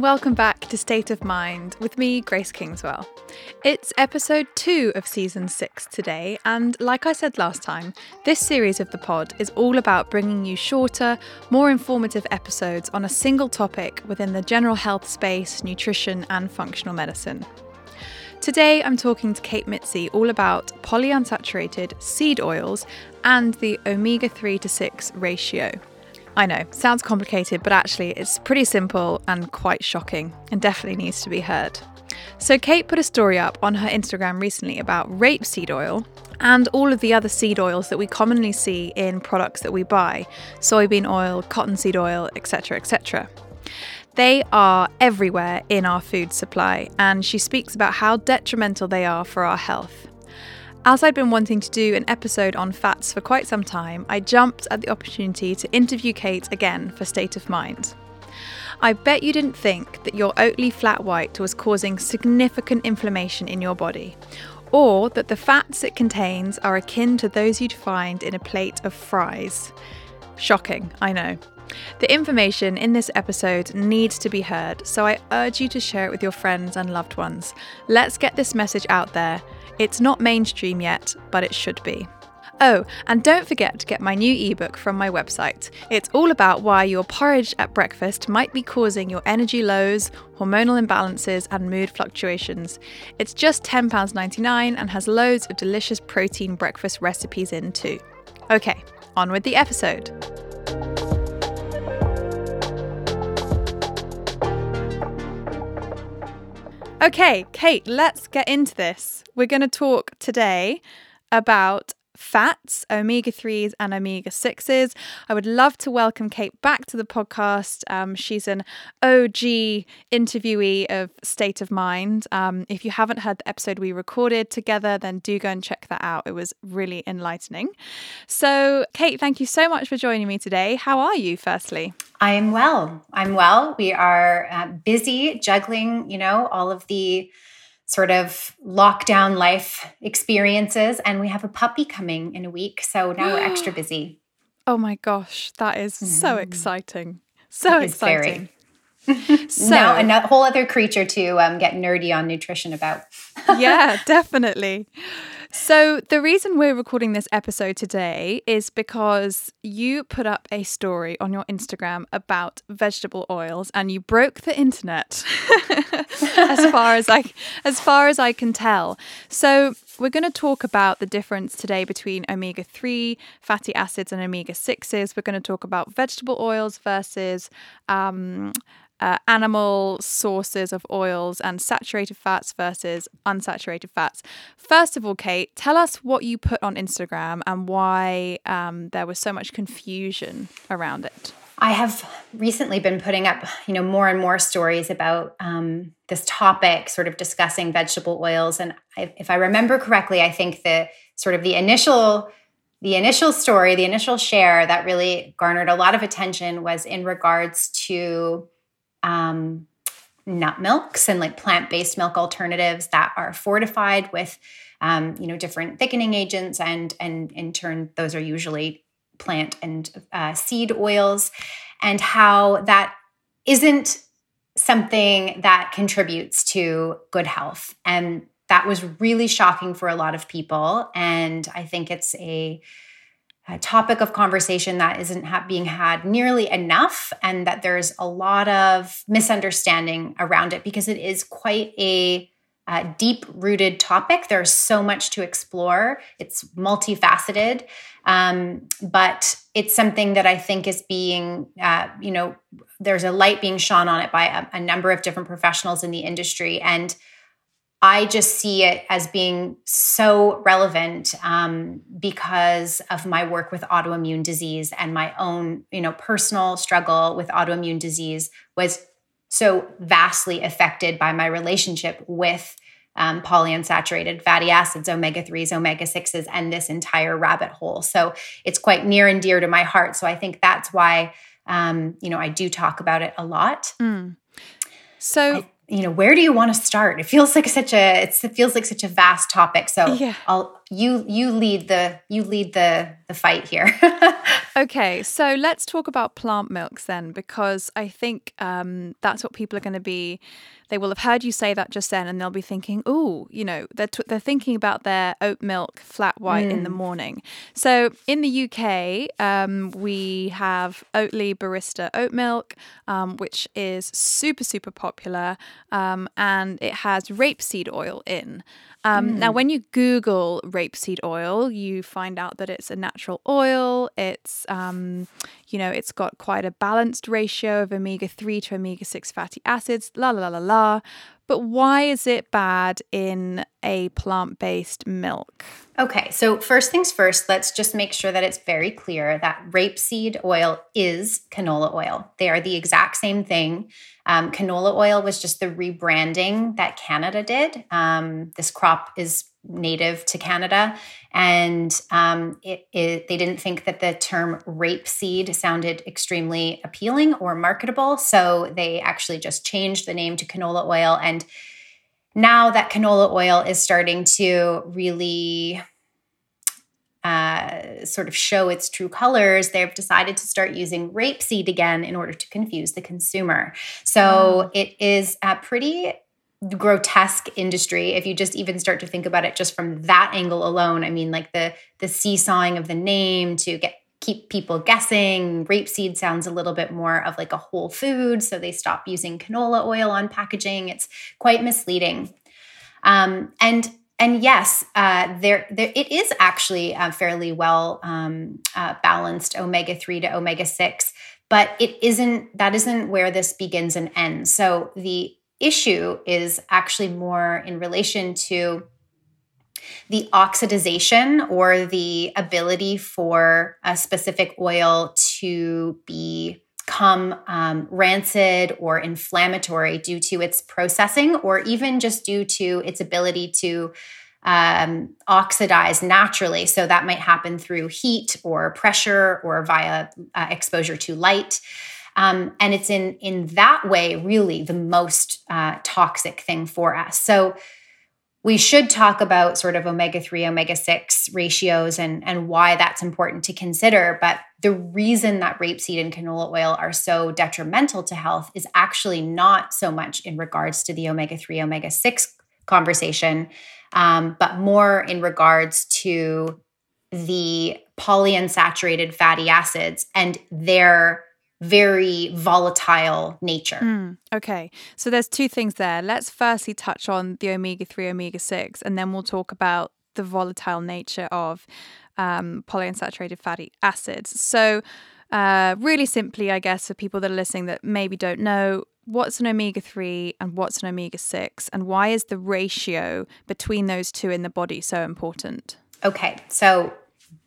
and welcome back to State of Mind with me, Grace Kingswell. It's episode two of season six today, and like I said last time, this series of the pod is all about bringing you shorter, more informative episodes on a single topic within the general health space, nutrition, and functional medicine. Today, I'm talking to Kate Mitzi all about polyunsaturated seed oils and the omega 3 to 6 ratio. I know, sounds complicated, but actually it's pretty simple and quite shocking and definitely needs to be heard. So, Kate put a story up on her Instagram recently about rapeseed oil and all of the other seed oils that we commonly see in products that we buy soybean oil, cottonseed oil, etc. etc. They are everywhere in our food supply, and she speaks about how detrimental they are for our health. As I'd been wanting to do an episode on fats for quite some time, I jumped at the opportunity to interview Kate again for State of Mind. I bet you didn't think that your Oatly flat white was causing significant inflammation in your body, or that the fats it contains are akin to those you'd find in a plate of fries. Shocking, I know. The information in this episode needs to be heard, so I urge you to share it with your friends and loved ones. Let's get this message out there it's not mainstream yet, but it should be. Oh, and don't forget to get my new ebook from my website. It's all about why your porridge at breakfast might be causing your energy lows, hormonal imbalances, and mood fluctuations. It's just £10.99 and has loads of delicious protein breakfast recipes in too. Okay, on with the episode. Okay, Kate, let's get into this. We're going to talk today about fats, omega 3s, and omega 6s. I would love to welcome Kate back to the podcast. Um, she's an OG interviewee of State of Mind. Um, if you haven't heard the episode we recorded together, then do go and check that out. It was really enlightening. So, Kate, thank you so much for joining me today. How are you, firstly? I am well. I'm well. We are uh, busy juggling, you know, all of the sort of lockdown life experiences. And we have a puppy coming in a week. So now we're extra busy. Oh my gosh, that is mm. so mm-hmm. exciting. So exciting. so now a whole other creature to um, get nerdy on nutrition about. Yeah, definitely. So, the reason we're recording this episode today is because you put up a story on your Instagram about vegetable oils and you broke the internet as far as I as far as I can tell. So, we're going to talk about the difference today between omega 3 fatty acids and omega 6s. We're going to talk about vegetable oils versus um, uh, animal sources of oils and saturated fats versus unsaturated fats. First of all, Kate, tell us what you put on Instagram and why um, there was so much confusion around it. I have recently been putting up, you know, more and more stories about um, this topic, sort of discussing vegetable oils. And I, if I remember correctly, I think the sort of the initial the initial story, the initial share that really garnered a lot of attention was in regards to um, nut milks and like plant-based milk alternatives that are fortified with um, you know different thickening agents and and in turn those are usually plant and uh, seed oils and how that isn't something that contributes to good health. And that was really shocking for a lot of people and i think it's a topic of conversation that isn't ha- being had nearly enough, and that there's a lot of misunderstanding around it because it is quite a uh, deep rooted topic. There's so much to explore, it's multifaceted. Um, but it's something that I think is being, uh, you know, there's a light being shone on it by a, a number of different professionals in the industry. And I just see it as being so relevant um, because of my work with autoimmune disease and my own, you know, personal struggle with autoimmune disease was so vastly affected by my relationship with um, polyunsaturated fatty acids, omega 3s, omega 6s, and this entire rabbit hole. So it's quite near and dear to my heart. So I think that's why, um, you know, I do talk about it a lot. Mm. So, I, you know where do you want to start it feels like such a it feels like such a vast topic so yeah. i'll you you lead the you lead the the fight here. okay, so let's talk about plant milks then, because I think um, that's what people are going to be. They will have heard you say that just then, and they'll be thinking, "Oh, you know, they're t- they're thinking about their oat milk flat white mm. in the mm. morning." So in the UK, um, we have Oatly Barista oat milk, um, which is super super popular, um, and it has rapeseed oil in. Um, mm. Now, when you Google rapeseed oil, you find out that it's a natural oil. It's, um, you know, it's got quite a balanced ratio of omega 3 to omega 6 fatty acids, la la la la la. But why is it bad in a plant based milk? Okay, so first things first, let's just make sure that it's very clear that rapeseed oil is canola oil. They are the exact same thing. Um, canola oil was just the rebranding that Canada did. Um, this crop is native to Canada, and um, it, it, they didn't think that the term rapeseed sounded extremely appealing or marketable, so they actually just changed the name to canola oil. And now that canola oil is starting to really uh, sort of show its true colors, they've decided to start using rapeseed again in order to confuse the consumer. So it is a pretty grotesque industry. If you just even start to think about it just from that angle alone i mean like the the seesawing of the name to get keep people guessing rapeseed sounds a little bit more of like a whole food so they stop using canola oil on packaging. It's quite misleading. Um, and and yes, uh, there, there it is actually a fairly well um, uh, balanced omega three to omega six, but it isn't. That isn't where this begins and ends. So the issue is actually more in relation to the oxidization or the ability for a specific oil to be become um, rancid or inflammatory due to its processing or even just due to its ability to um, oxidize naturally. So that might happen through heat or pressure or via uh, exposure to light. Um, and it's in in that way really the most uh, toxic thing for us. So we should talk about sort of omega 3 omega 6 ratios and and why that's important to consider. But the reason that rapeseed and canola oil are so detrimental to health is actually not so much in regards to the omega 3 omega 6 conversation um, but more in regards to the polyunsaturated fatty acids and their very volatile nature. Mm, okay. So there's two things there. Let's firstly touch on the omega 3, omega 6, and then we'll talk about the volatile nature of um, polyunsaturated fatty acids. So, uh, really simply, I guess, for people that are listening that maybe don't know, what's an omega 3 and what's an omega 6, and why is the ratio between those two in the body so important? Okay. So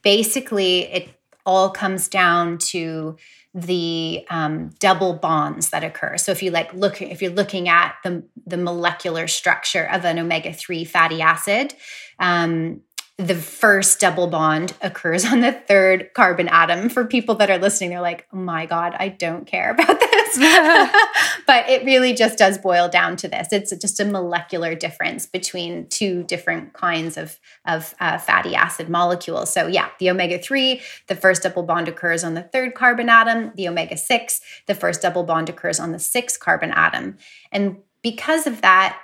basically, it all comes down to the um, double bonds that occur. So if you like look, if you're looking at the the molecular structure of an omega three fatty acid, um, the first double bond occurs on the third carbon atom. For people that are listening, they're like, oh my God, I don't care about but it really just does boil down to this. It's just a molecular difference between two different kinds of, of uh, fatty acid molecules. So, yeah, the omega 3, the first double bond occurs on the third carbon atom. The omega 6, the first double bond occurs on the sixth carbon atom. And because of that,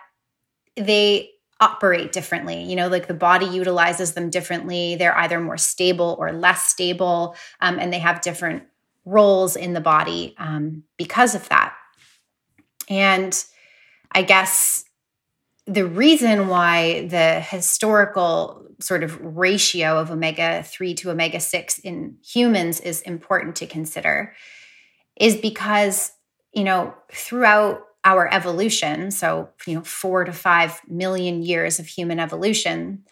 they operate differently. You know, like the body utilizes them differently. They're either more stable or less stable, um, and they have different roles in the body um, because of that. And I guess the reason why the historical sort of ratio of omega 3 to omega 6 in humans is important to consider is because, you know, throughout our evolution, so you know, four to five million years of human evolution,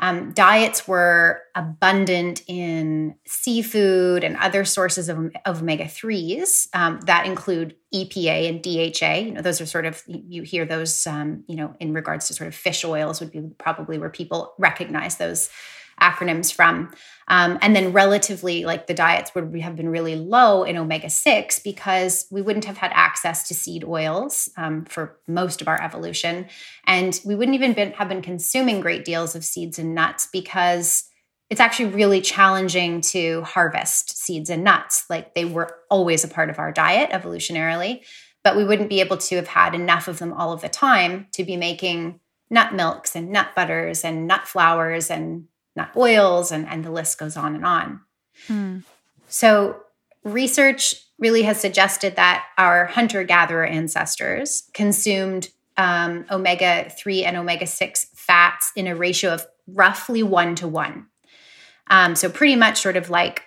um, diets were abundant in seafood and other sources of, of omega 3s um, that include EPA and DHA. You know, those are sort of, you hear those, um, you know, in regards to sort of fish oils, would be probably where people recognize those acronyms from. Um, and then relatively, like the diets would have been really low in omega 6 because we wouldn't have had access to seed oils um, for most of our evolution. And we wouldn't even been, have been consuming great deals of seeds and nuts because it's actually really challenging to harvest seeds and nuts. Like they were always a part of our diet evolutionarily, but we wouldn't be able to have had enough of them all of the time to be making nut milks and nut butters and nut flours and nut oils, and, and the list goes on and on. Mm. So, research really has suggested that our hunter gatherer ancestors consumed um, omega 3 and omega 6 fats in a ratio of roughly one to one. Um, so, pretty much sort of like,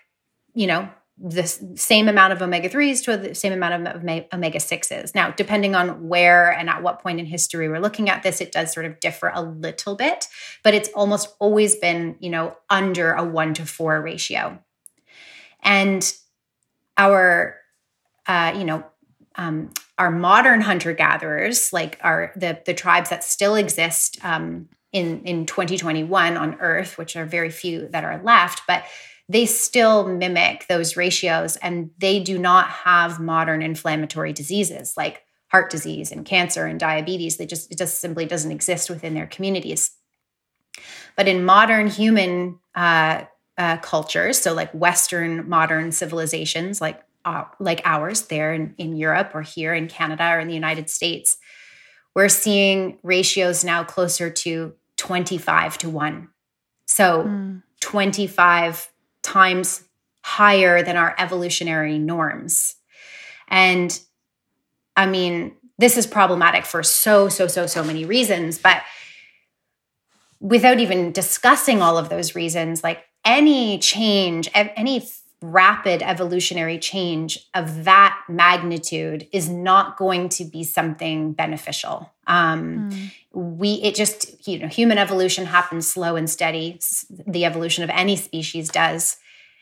you know, the same amount of omega 3s to the same amount of omega 6s. Now, depending on where and at what point in history we're looking at this, it does sort of differ a little bit, but it's almost always been, you know, under a one to four ratio. And our, uh, you know, um, our modern hunter gatherers, like our the the tribes that still exist um, in in 2021 on Earth, which are very few that are left, but they still mimic those ratios and they do not have modern inflammatory diseases like heart disease and cancer and diabetes. They just it just simply doesn't exist within their communities. But in modern human uh, uh, cultures so like western modern civilizations like uh, like ours there in, in europe or here in canada or in the united states we're seeing ratios now closer to 25 to 1 so mm. 25 times higher than our evolutionary norms. And I mean, this is problematic for so, so, so, so many reasons. But without even discussing all of those reasons, like any change, any rapid evolutionary change of that magnitude is not going to be something beneficial. Um, mm. We, it just, you know, human evolution happens slow and steady. The evolution of any species does,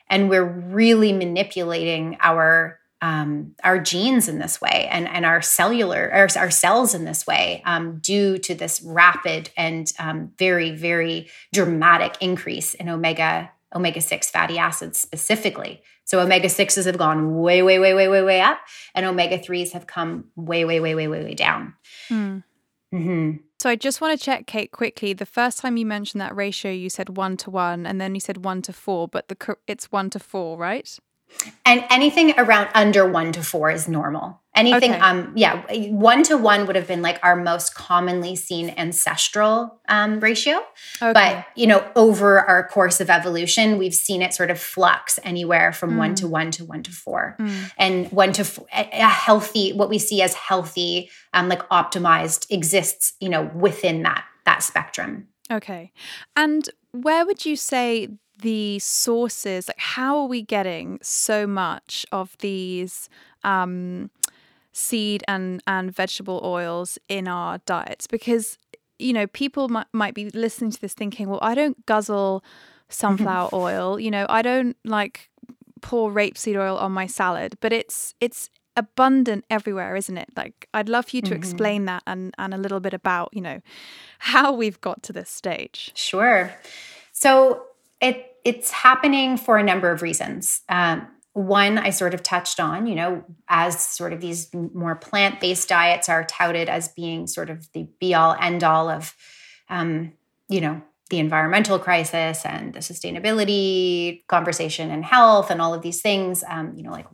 and we're really manipulating our um, our genes in this way and, and our cellular our, our cells in this way um, due to this rapid and um, very very dramatic increase in omega omega 6 fatty acids specifically. So omega 6s have gone way, way, way, way, way, way up, and omega 3s have come way, way, way, way, way, way down. Mm. Mm-hmm. So I just want to check, Kate, quickly. The first time you mentioned that ratio, you said one to one, and then you said one to four, but the it's one to four, right? And anything around under one to four is normal. Anything, okay. um, yeah, one to one would have been like our most commonly seen ancestral um, ratio. Okay. But, you know, over our course of evolution, we've seen it sort of flux anywhere from mm. one to one to one to four. Mm. And one to four, a healthy, what we see as healthy, um, like optimized exists, you know, within that that spectrum. Okay. And where would you say the sources like how are we getting so much of these um, seed and and vegetable oils in our diets? Because you know people might, might be listening to this thinking well i don't guzzle sunflower oil you know i don't like pour rapeseed oil on my salad. But it's it's abundant everywhere isn't it? Like i'd love for you to mm-hmm. explain that and and a little bit about you know how we've got to this stage. Sure. So it it's happening for a number of reasons. Um, one, I sort of touched on, you know, as sort of these more plant based diets are touted as being sort of the be all end all of, um, you know, the environmental crisis and the sustainability conversation and health and all of these things, um, you know, like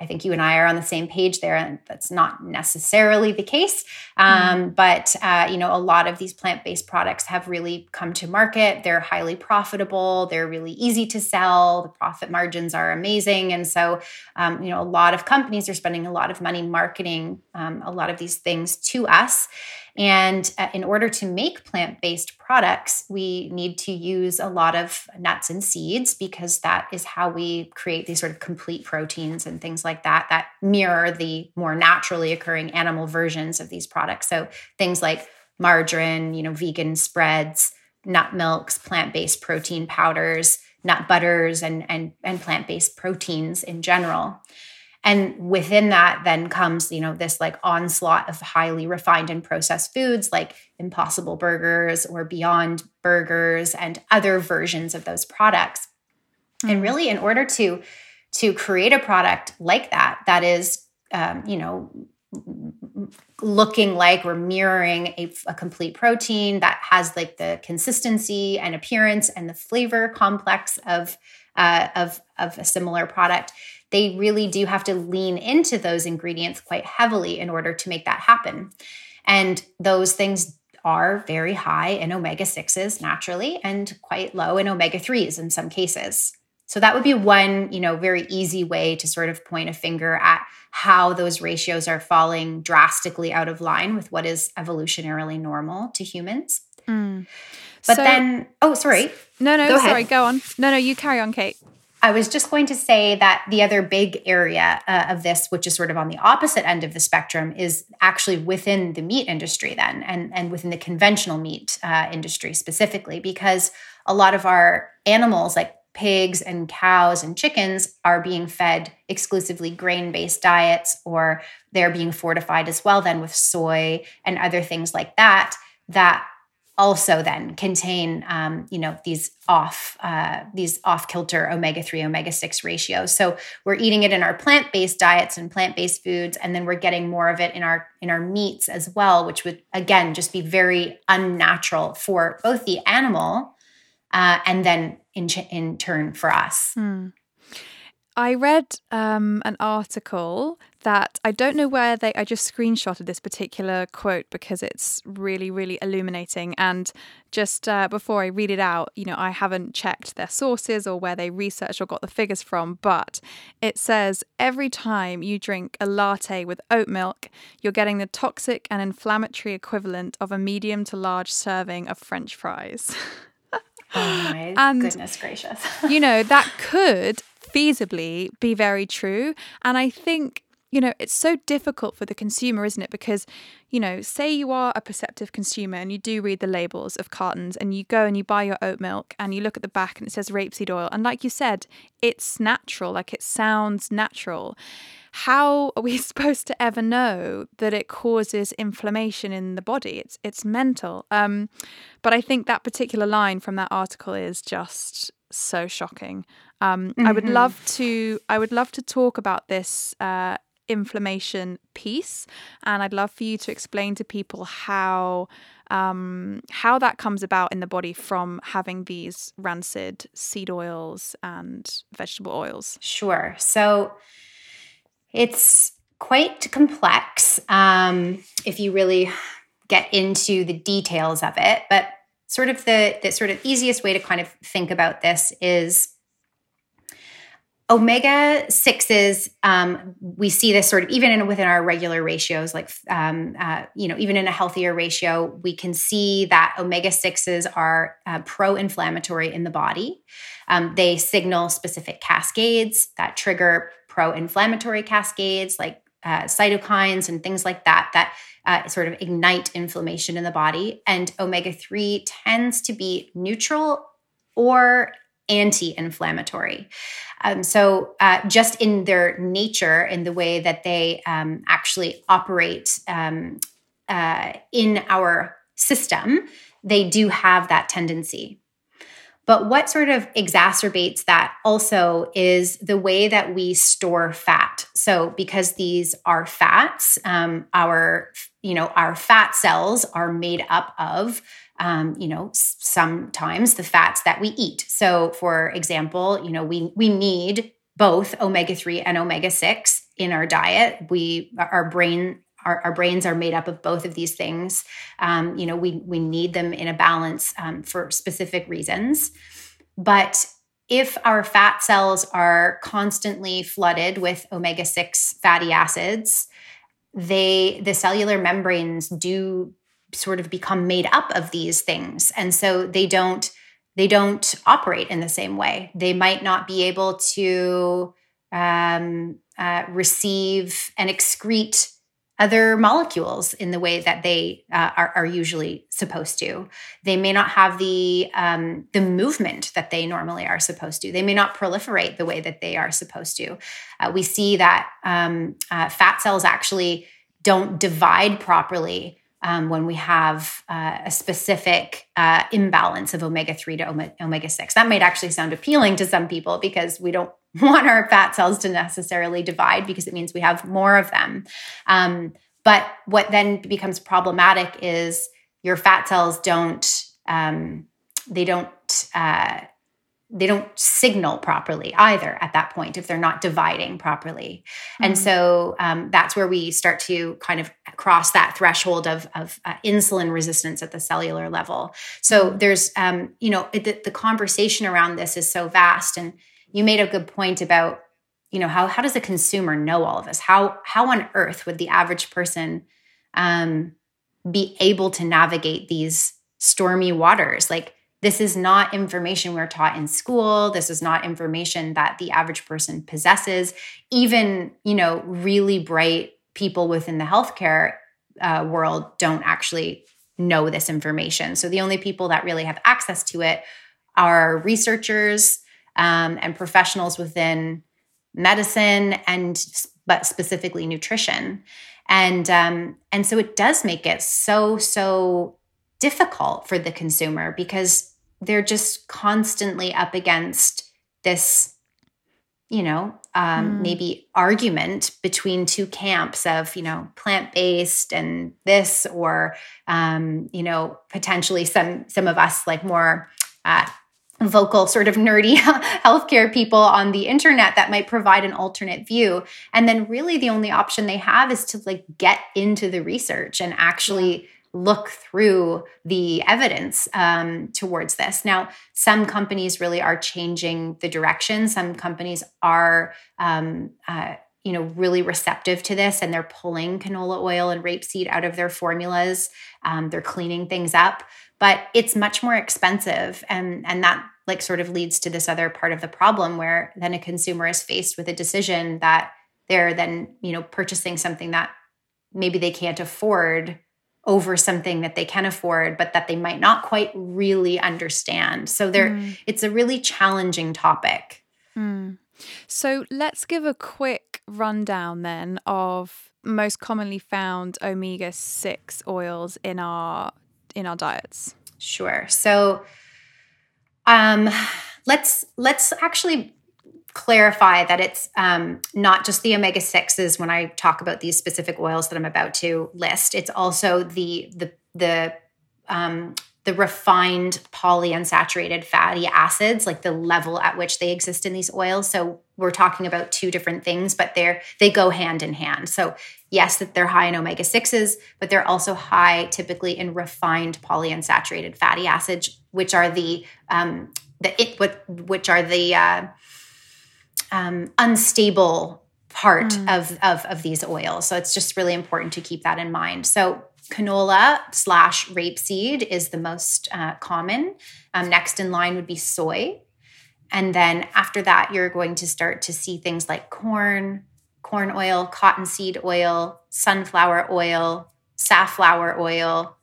I think you and I are on the same page there, and that's not necessarily the case. Um, mm. But uh, you know, a lot of these plant-based products have really come to market. They're highly profitable. They're really easy to sell. The profit margins are amazing, and so um, you know, a lot of companies are spending a lot of money marketing um, a lot of these things to us. And uh, in order to make plant based products, we need to use a lot of nuts and seeds because that is how we create these sort of complete proteins and things like that that mirror the more naturally occurring animal versions of these products. So things like margarine, you know, vegan spreads, nut milks, plant based protein powders, nut butters, and, and, and plant based proteins in general. And within that then comes you know this like onslaught of highly refined and processed foods like impossible burgers or beyond burgers and other versions of those products mm. and really in order to to create a product like that that is um, you know looking like or mirroring a, a, complete protein that has like the consistency and appearance and the flavor complex of uh, of of a similar product they really do have to lean into those ingredients quite heavily in order to make that happen. And those things are very high in omega 6s naturally and quite low in omega 3s in some cases. So that would be one, you know, very easy way to sort of point a finger at how those ratios are falling drastically out of line with what is evolutionarily normal to humans. Mm. But so, then, oh, sorry. No, no, go sorry, go on. No, no, you carry on, Kate. I was just going to say that the other big area uh, of this, which is sort of on the opposite end of the spectrum, is actually within the meat industry, then, and, and within the conventional meat uh, industry specifically, because a lot of our animals, like pigs and cows and chickens, are being fed exclusively grain based diets, or they're being fortified as well, then with soy and other things like that, that also then contain um, you know these off uh, these off kilter omega 3 omega 6 ratios so we're eating it in our plant-based diets and plant-based foods and then we're getting more of it in our in our meats as well which would again just be very unnatural for both the animal uh, and then in, in turn for us hmm. I read um, an article that I don't know where they, I just screenshotted this particular quote because it's really, really illuminating. And just uh, before I read it out, you know, I haven't checked their sources or where they researched or got the figures from, but it says every time you drink a latte with oat milk, you're getting the toxic and inflammatory equivalent of a medium to large serving of French fries. oh my and, goodness gracious. you know, that could feasibly be very true. And I think you know, it's so difficult for the consumer, isn't it? Because, you know, say you are a perceptive consumer and you do read the labels of cartons and you go and you buy your oat milk and you look at the back and it says rapeseed oil. And like you said, it's natural, like it sounds natural. How are we supposed to ever know that it causes inflammation in the body? It's it's mental. Um, but I think that particular line from that article is just so shocking. Um, mm-hmm. I would mm-hmm. love to. I would love to talk about this uh, inflammation piece, and I'd love for you to explain to people how um, how that comes about in the body from having these rancid seed oils and vegetable oils. Sure. So it's quite complex um, if you really get into the details of it, but sort of the, the sort of easiest way to kind of think about this is omega 6s um, we see this sort of even in, within our regular ratios like um, uh, you know even in a healthier ratio we can see that omega 6s are uh, pro-inflammatory in the body. Um, they signal specific cascades that trigger pro-inflammatory cascades like uh, cytokines and things like that that uh, sort of ignite inflammation in the body. And omega-3 tends to be neutral or anti-inflammatory um, so, uh, just in their nature, in the way that they um, actually operate um, uh, in our system, they do have that tendency. But what sort of exacerbates that also is the way that we store fat. So, because these are fats, um, our you know our fat cells are made up of um, you know, sometimes the fats that we eat. So, for example, you know, we we need both omega three and omega six in our diet. We our brain our, our, brains are made up of both of these things. Um, you know, we we need them in a balance um, for specific reasons. But if our fat cells are constantly flooded with omega six fatty acids, they the cellular membranes do sort of become made up of these things. And so they don't they don't operate in the same way. They might not be able to um, uh, receive and excrete other molecules in the way that they uh, are, are, usually supposed to. They may not have the um, the movement that they normally are supposed to. They may not proliferate the way that they are supposed to. Uh, we see that um, uh, fat cells actually don't divide properly um, when we have uh, a specific uh, imbalance of omega 3 to omega 6. That might actually sound appealing to some people because we don't want our fat cells to necessarily divide because it means we have more of them. Um, but what then becomes problematic is your fat cells don't um, they don't uh, they don't signal properly either at that point if they're not dividing properly mm-hmm. and so um, that's where we start to kind of cross that threshold of, of uh, insulin resistance at the cellular level so there's um, you know the, the conversation around this is so vast and you made a good point about you know how how does a consumer know all of this? How how on earth would the average person um, be able to navigate these stormy waters? Like this is not information we're taught in school. This is not information that the average person possesses. Even you know really bright people within the healthcare uh, world don't actually know this information. So the only people that really have access to it are researchers um, and professionals within medicine and but specifically nutrition and um, and so it does make it so so difficult for the consumer because they're just constantly up against this you know um, mm. maybe argument between two camps of you know plant-based and this or um, you know potentially some some of us like more uh, vocal sort of nerdy healthcare people on the internet that might provide an alternate view. And then really the only option they have is to like get into the research and actually look through the evidence um, towards this. Now some companies really are changing the direction. Some companies are um, uh, you know really receptive to this and they're pulling canola oil and rapeseed out of their formulas. Um, they're cleaning things up but it's much more expensive and and that like sort of leads to this other part of the problem where then a consumer is faced with a decision that they're then you know purchasing something that maybe they can't afford over something that they can afford but that they might not quite really understand so there mm. it's a really challenging topic mm. so let's give a quick rundown then of most commonly found omega 6 oils in our in our diets? Sure. So um, let's let's actually clarify that it's um, not just the omega sixes when I talk about these specific oils that I'm about to list. It's also the the the um, the refined polyunsaturated fatty acids, like the level at which they exist in these oils. So we're talking about two different things, but they're they go hand in hand. So yes, that they're high in omega sixes, but they're also high typically in refined polyunsaturated fatty acids, which are the um, the it what which are the uh, um, unstable part mm. of, of of these oils. So it's just really important to keep that in mind. So canola slash rapeseed is the most uh, common. Um, next in line would be soy. And then after that, you're going to start to see things like corn, corn oil, cottonseed oil, sunflower oil, safflower oil,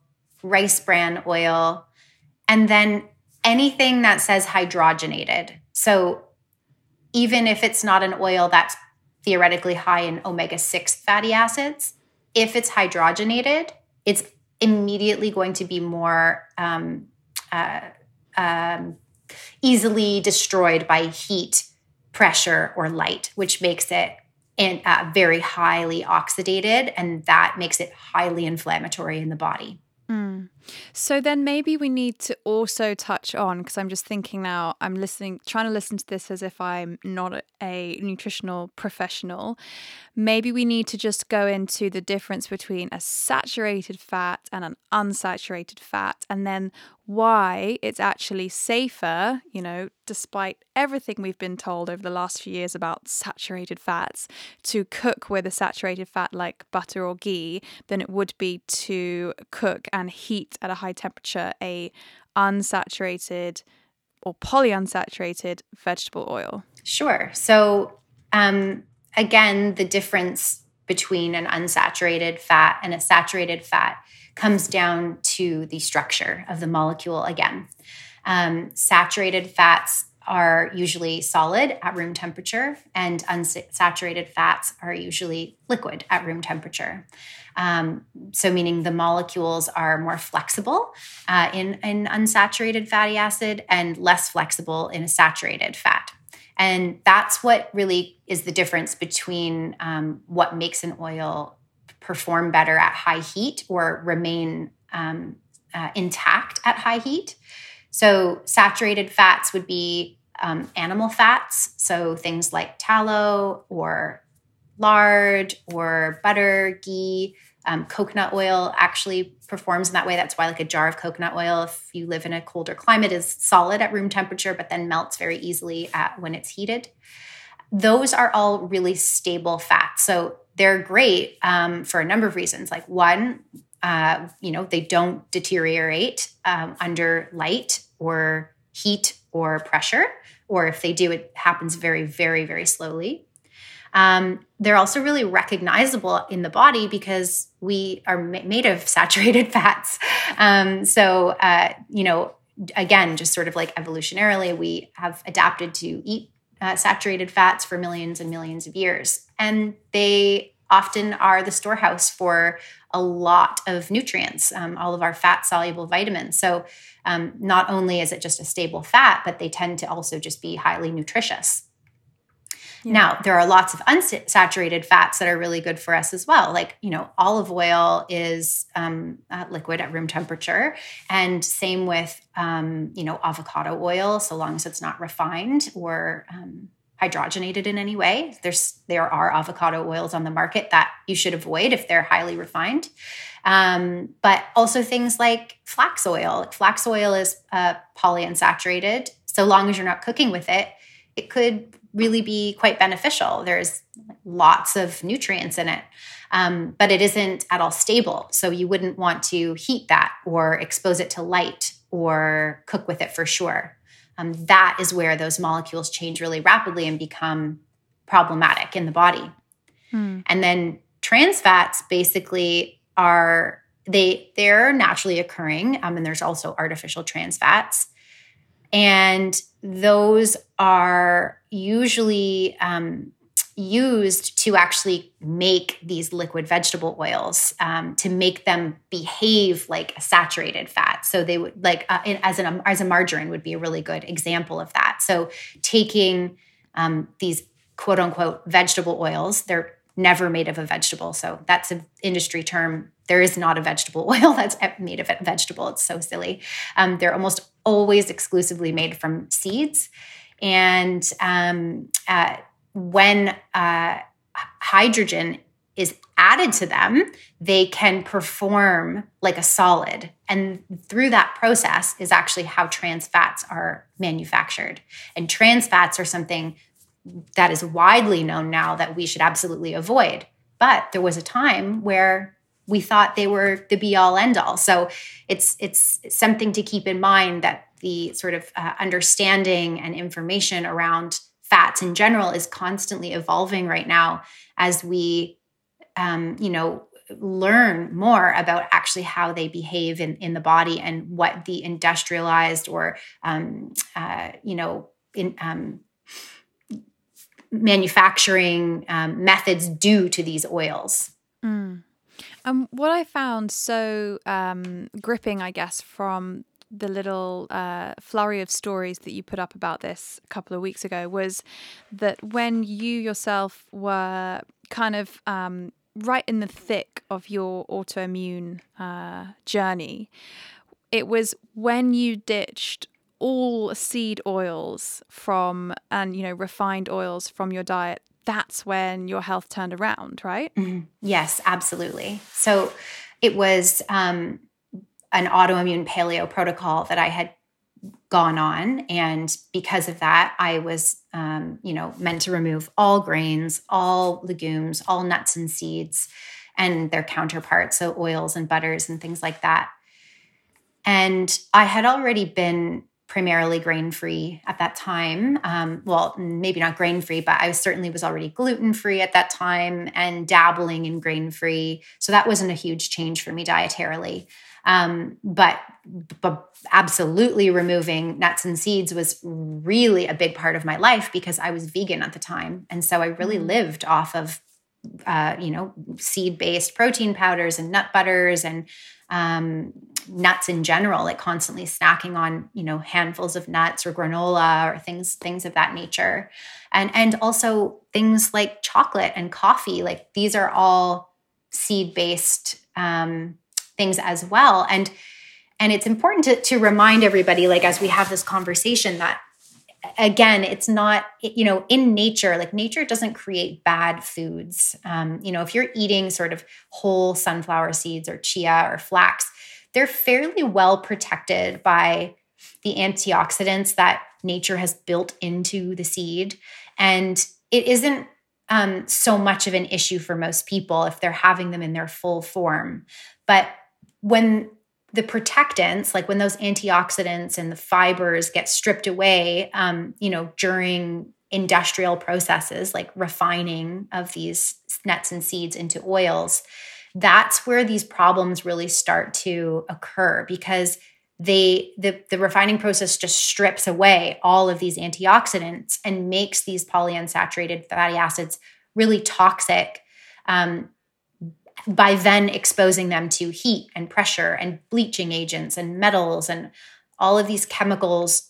rice bran oil, and then anything that says hydrogenated. So even if it's not an oil that's theoretically high in omega 6 fatty acids, if it's hydrogenated, it's immediately going to be more um, uh, um, easily destroyed by heat, pressure, or light, which makes it in, uh, very highly oxidated, and that makes it highly inflammatory in the body. Mm. So then maybe we need to also touch on because I'm just thinking now I'm listening trying to listen to this as if I'm not a nutritional professional. Maybe we need to just go into the difference between a saturated fat and an unsaturated fat and then why it's actually safer, you know, despite everything we've been told over the last few years about saturated fats, to cook with a saturated fat like butter or ghee than it would be to cook and heat at a high temperature a unsaturated or polyunsaturated vegetable oil. Sure. So um, again, the difference between an unsaturated fat and a saturated fat comes down to the structure of the molecule again. Um, saturated fats are usually solid at room temperature, and unsaturated fats are usually liquid at room temperature. Um, so, meaning the molecules are more flexible uh, in an unsaturated fatty acid and less flexible in a saturated fat. And that's what really is the difference between um, what makes an oil perform better at high heat or remain um, uh, intact at high heat. So, saturated fats would be um, animal fats, so things like tallow or lard or butter, ghee. Um, coconut oil actually performs in that way. That's why, like a jar of coconut oil, if you live in a colder climate, is solid at room temperature, but then melts very easily at, when it's heated. Those are all really stable fats. So they're great um, for a number of reasons. Like, one, uh, you know, they don't deteriorate um, under light or heat or pressure, or if they do, it happens very, very, very slowly. Um, they're also really recognizable in the body because we are ma- made of saturated fats. Um, so, uh, you know, again, just sort of like evolutionarily, we have adapted to eat uh, saturated fats for millions and millions of years. And they often are the storehouse for a lot of nutrients, um, all of our fat soluble vitamins. So, um, not only is it just a stable fat, but they tend to also just be highly nutritious. Yeah. Now, there are lots of unsaturated fats that are really good for us as well. Like, you know, olive oil is um, uh, liquid at room temperature. And same with, um, you know, avocado oil, so long as it's not refined or um, hydrogenated in any way. There's there are avocado oils on the market that you should avoid if they're highly refined. Um, but also things like flax oil. Flax oil is uh, polyunsaturated. So long as you're not cooking with it, it could really be quite beneficial. There's lots of nutrients in it, um, but it isn't at all stable. So you wouldn't want to heat that or expose it to light or cook with it for sure. Um, that is where those molecules change really rapidly and become problematic in the body. Hmm. And then trans fats basically are they they're naturally occurring, um, and there's also artificial trans fats. And those are usually um, used to actually make these liquid vegetable oils um, to make them behave like a saturated fat. So they would like uh, as an as a margarine would be a really good example of that. So taking um, these quote unquote vegetable oils, they're never made of a vegetable. So that's an industry term. There is not a vegetable oil that's made of a vegetable. It's so silly. Um, they're almost always exclusively made from seeds. And um, uh, when uh, hydrogen is added to them, they can perform like a solid. And through that process is actually how trans fats are manufactured. And trans fats are something that is widely known now that we should absolutely avoid. But there was a time where we thought they were the be all end all. So it's it's something to keep in mind that the sort of uh, understanding and information around fats in general is constantly evolving right now as we um, you know learn more about actually how they behave in, in the body and what the industrialized or um, uh, you know in um, manufacturing um, methods do to these oils. Mm. Um, what I found so um, gripping, I guess, from the little uh, flurry of stories that you put up about this a couple of weeks ago was that when you yourself were kind of um, right in the thick of your autoimmune uh, journey, it was when you ditched all seed oils from and you know refined oils from your diet that's when your health turned around right? Mm-hmm. yes absolutely. So it was um, an autoimmune paleo protocol that i had gone on and because of that i was um, you know meant to remove all grains all legumes all nuts and seeds and their counterparts so oils and butters and things like that. And i had already been primarily grain free at that time. Um, well, maybe not grain free, but I certainly was already gluten free at that time and dabbling in grain free. So that wasn't a huge change for me dietarily. Um, but, but absolutely removing nuts and seeds was really a big part of my life because I was vegan at the time. And so I really mm-hmm. lived off of, uh, you know, seed based protein powders and nut butters and um, nuts in general, like constantly snacking on, you know, handfuls of nuts or granola or things, things of that nature. And, and also things like chocolate and coffee, like these are all seed based, um, things as well and and it's important to, to remind everybody like as we have this conversation that again it's not you know in nature like nature doesn't create bad foods. Um, you know if you're eating sort of whole sunflower seeds or chia or flax they're fairly well protected by the antioxidants that nature has built into the seed. And it isn't um, so much of an issue for most people if they're having them in their full form. But when the protectants, like when those antioxidants and the fibers get stripped away, um, you know, during industrial processes like refining of these nuts and seeds into oils, that's where these problems really start to occur because they the, the refining process just strips away all of these antioxidants and makes these polyunsaturated fatty acids really toxic. Um, by then exposing them to heat and pressure and bleaching agents and metals and all of these chemicals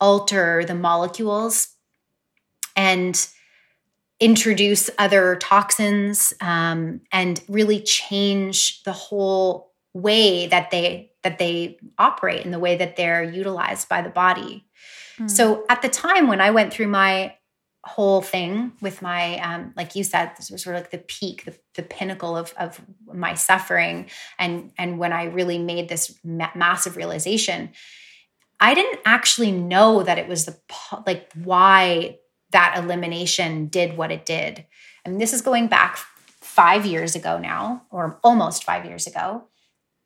alter the molecules and introduce other toxins um, and really change the whole way that they that they operate and the way that they're utilized by the body. Mm. So at the time when I went through my whole thing with my um, like you said this was sort of like the peak the, the pinnacle of, of my suffering. And and when i really made this ma- massive realization i didn't actually know that it was the like why that elimination did what it did. And this is going back five years ago now or almost five years ago.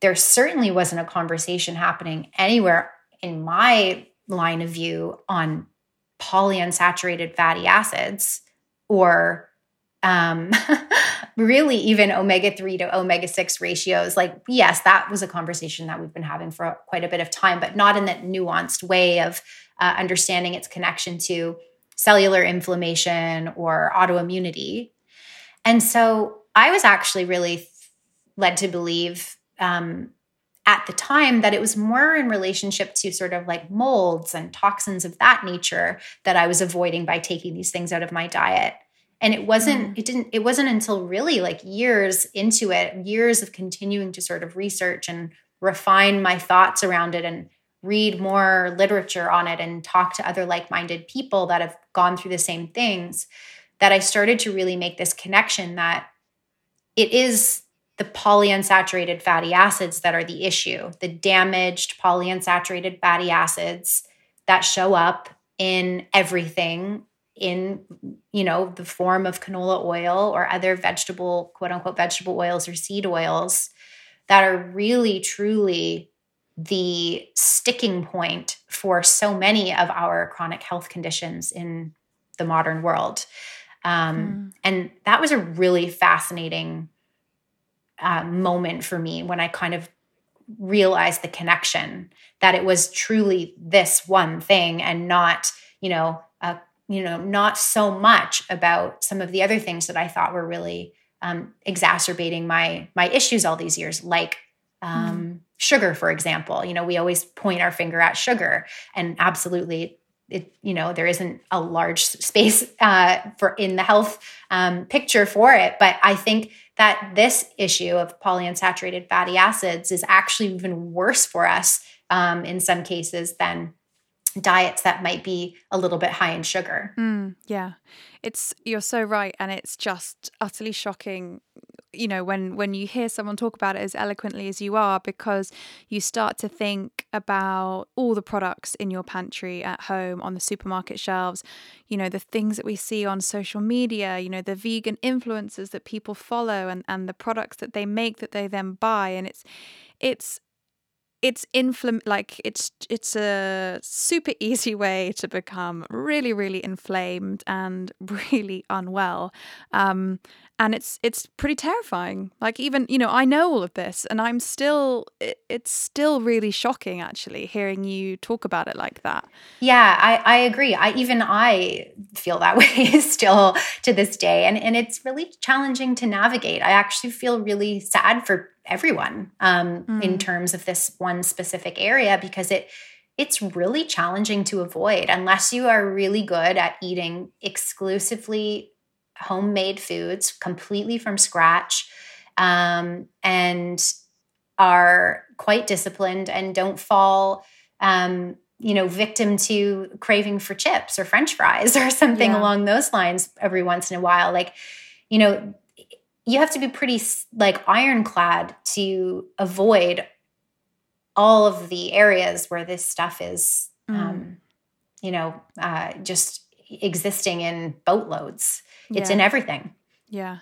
There certainly wasn't a conversation happening anywhere in my line of view on polyunsaturated fatty acids or um, really even omega 3 to omega 6 ratios. Like, yes, that was a conversation that we've been having for quite a bit of time, but not in that nuanced way of uh, understanding its connection to cellular inflammation or autoimmunity. And so I was actually really led to believe um, at the time that it was more in relationship to sort of like molds and toxins of that nature that I was avoiding by taking these things out of my diet. And it wasn't, mm. it didn't, it wasn't until really like years into it, years of continuing to sort of research and refine my thoughts around it and read more literature on it and talk to other like minded people that have gone through the same things that I started to really make this connection that it is the polyunsaturated fatty acids that are the issue, the damaged polyunsaturated fatty acids that show up in everything in you know the form of canola oil or other vegetable quote unquote vegetable oils or seed oils that are really truly the sticking point for so many of our chronic health conditions in the modern world um, mm. and that was a really fascinating uh, moment for me when I kind of realized the connection that it was truly this one thing and not, you know, uh, you know, not so much about some of the other things that I thought were really um, exacerbating my my issues all these years, like um, mm. sugar, for example. You know, we always point our finger at sugar, and absolutely, it you know there isn't a large space uh, for in the health um, picture for it, but I think that this issue of polyunsaturated fatty acids is actually even worse for us um, in some cases than diets that might be a little bit high in sugar. Mm, yeah. It's you're so right and it's just utterly shocking you know when when you hear someone talk about it as eloquently as you are because you start to think about all the products in your pantry at home on the supermarket shelves you know the things that we see on social media you know the vegan influencers that people follow and and the products that they make that they then buy. And it's it's it's inflam like it's it's a super easy way to become really really inflamed and really unwell. Um, and it's it's pretty terrifying. Like even you know i know all of this and i'm still it, it's still really shocking actually hearing you talk about it like that. Yeah i i agree. I even i feel that way still to this day and and it's really challenging to navigate. I actually feel really sad for everyone um, mm. in terms of this one specific area because it it's really challenging to avoid unless you are really good at eating exclusively homemade foods completely from scratch um, and are quite disciplined and don't fall um, you know victim to craving for chips or french fries or something yeah. along those lines every once in a while like you know you have to be pretty like ironclad to avoid all of the areas where this stuff is mm. um, you know uh, just existing in boatloads it's yeah. in everything. Yeah.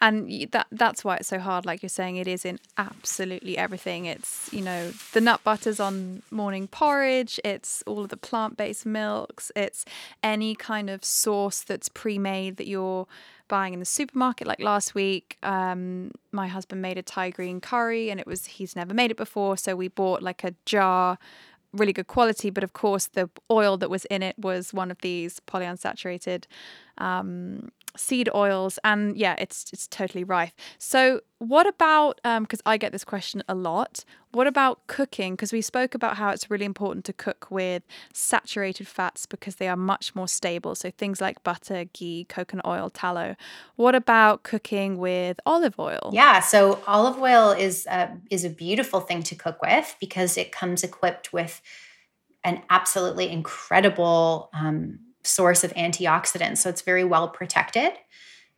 And that that's why it's so hard like you're saying it is in absolutely everything. It's, you know, the nut butters on morning porridge, it's all of the plant-based milks, it's any kind of sauce that's pre-made that you're buying in the supermarket like last week um, my husband made a thai green curry and it was he's never made it before so we bought like a jar really good quality, but of course the oil that was in it was one of these polyunsaturated um, seed oils, and yeah, it's it's totally rife. So, what about because um, I get this question a lot? What about cooking? Because we spoke about how it's really important to cook with saturated fats because they are much more stable. So things like butter, ghee, coconut oil, tallow. What about cooking with olive oil? Yeah, so olive oil is a, is a beautiful thing to cook with because it comes equipped with an absolutely incredible um, source of antioxidants. So it's very well protected.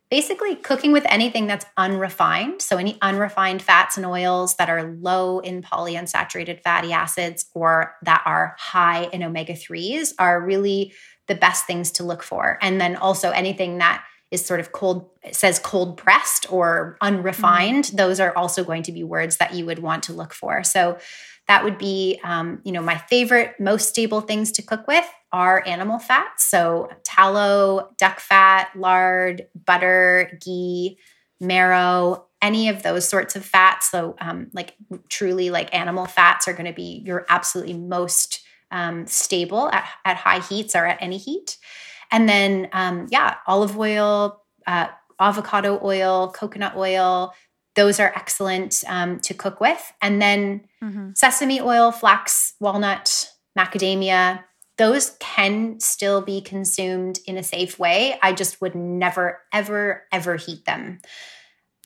Basically, cooking with anything that's unrefined, so any unrefined fats and oils that are low in polyunsaturated fatty acids or that are high in omega 3s, are really the best things to look for. And then also anything that is sort of cold says cold pressed or unrefined mm. those are also going to be words that you would want to look for so that would be, um, you know, my favorite, most stable things to cook with are animal fats. So tallow, duck fat, lard, butter, ghee, marrow, any of those sorts of fats. So, um, like truly, like animal fats are going to be your absolutely most um, stable at, at high heats or at any heat. And then, um, yeah, olive oil, uh, avocado oil, coconut oil, those are excellent um, to cook with. And then mm-hmm. sesame oil, flax, walnut, macadamia, those can still be consumed in a safe way. I just would never, ever, ever heat them.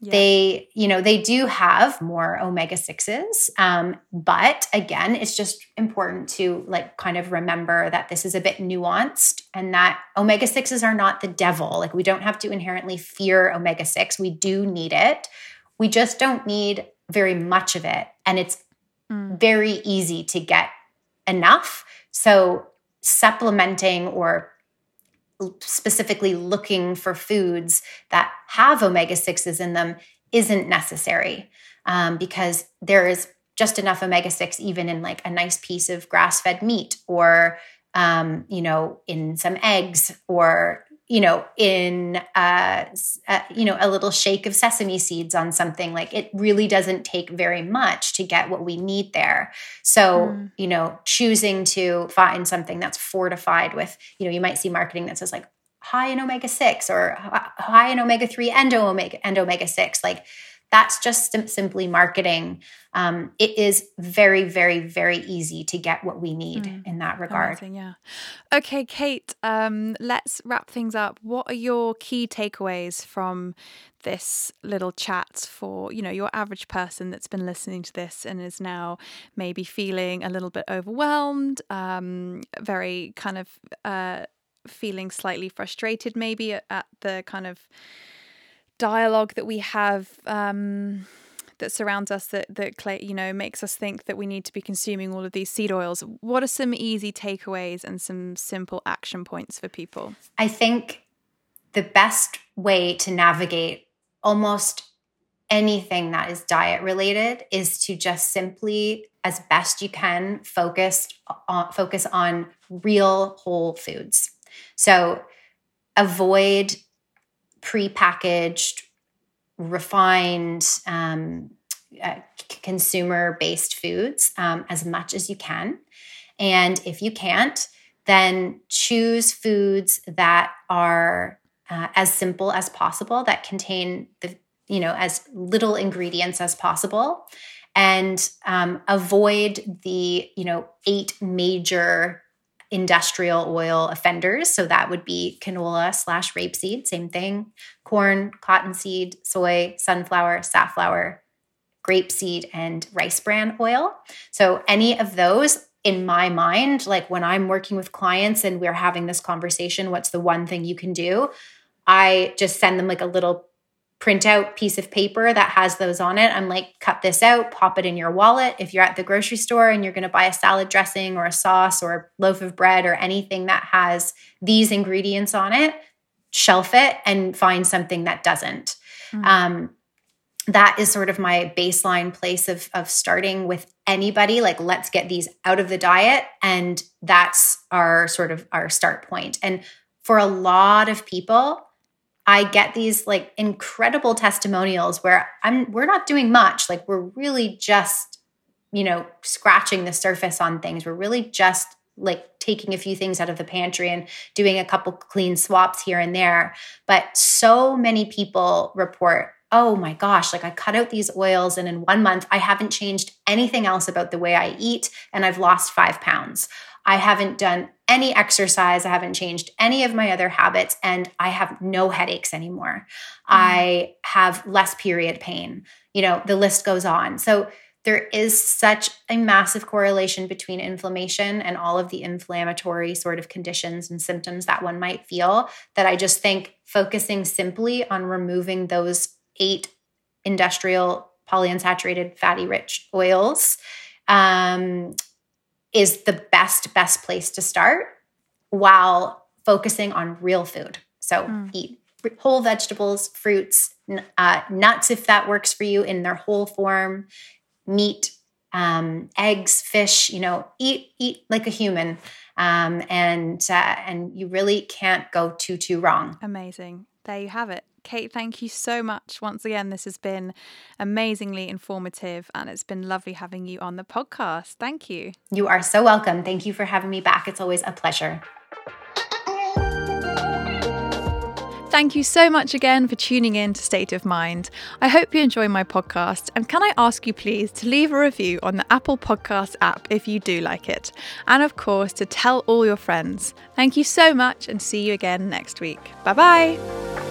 Yeah. They, you know, they do have more omega 6s. Um, but again, it's just important to like kind of remember that this is a bit nuanced and that omega 6s are not the devil. Like we don't have to inherently fear omega 6. We do need it. We just don't need very much of it. And it's mm. very easy to get enough. So, supplementing or specifically looking for foods that have omega 6s in them isn't necessary um, because there is just enough omega 6 even in like a nice piece of grass fed meat or um, you know in some eggs or you know, in uh, uh, you know a little shake of sesame seeds on something. Like it really doesn't take very much to get what we need there. So mm. you know, choosing to find something that's fortified with, you know, you might see marketing that says like high in omega six or high in omega three and omega and omega six. Like that's just sim- simply marketing. Um, it is very, very, very easy to get what we need mm, in that regard. Amazing, yeah. Okay, Kate, um, let's wrap things up. What are your key takeaways from this little chat for you know your average person that's been listening to this and is now maybe feeling a little bit overwhelmed um, very kind of uh, feeling slightly frustrated maybe at, at the kind of dialogue that we have um, that surrounds us that that you know makes us think that we need to be consuming all of these seed oils. What are some easy takeaways and some simple action points for people? I think the best way to navigate almost anything that is diet related is to just simply as best you can focus on focus on real whole foods so avoid prepackaged refined um, uh, consumer based foods um, as much as you can. And if you can't then choose foods that are uh, as simple as possible that contain the you know as little ingredients as possible and um, avoid the you know eight major industrial oil offenders. So that would be canola slash rapeseed same thing. Corn cottonseed soy sunflower safflower grapeseed and rice bran oil. So any of those in my mind, like when I'm working with clients and we're having this conversation, what's the one thing you can do? I just send them like a little printout piece of paper that has those on it. I'm like, cut this out, pop it in your wallet. If you're at the grocery store and you're going to buy a salad dressing or a sauce or a loaf of bread or anything that has these ingredients on it, shelf it and find something that doesn't. Mm-hmm. Um, that is sort of my baseline place of of starting with anybody like let's get these out of the diet and that's our sort of our start point. point and for a lot of people i get these like incredible testimonials where i'm we're not doing much. Like we're really just you know scratching the surface on things. We're really just like taking a few things out of the pantry and doing a couple clean swaps here and there. But so many people report oh my gosh, like I cut out these oils and in one month I haven't changed anything else about the way I eat and I've lost five pounds. I haven't done any exercise. I haven't changed any of my other habits and I have no headaches anymore. Mm. I have less period pain. You know, the list goes on. So there is such a massive correlation between inflammation and all of the inflammatory sort of conditions and symptoms that one might feel that I just think focusing simply on removing those eight industrial polyunsaturated fatty rich oils um, is the best best place to start while focusing on real food. So mm. eat whole vegetables fruits uh, nuts if that works for you in their whole form meat um, eggs fish you know eat eat like a human um, and uh, and you really can't go too too wrong. Amazing. There you have it Kate, thank you so much. Once again, this has been amazingly informative and it's been lovely having you on the podcast. Thank you. You are so welcome. Thank you for having me back. It's always a pleasure. Thank you so much again for tuning in to State of Mind. I hope you enjoy my podcast. And can I ask you, please, to leave a review on the Apple Podcast app if you do like it? And of course, to tell all your friends. Thank you so much and see you again next week. Bye bye.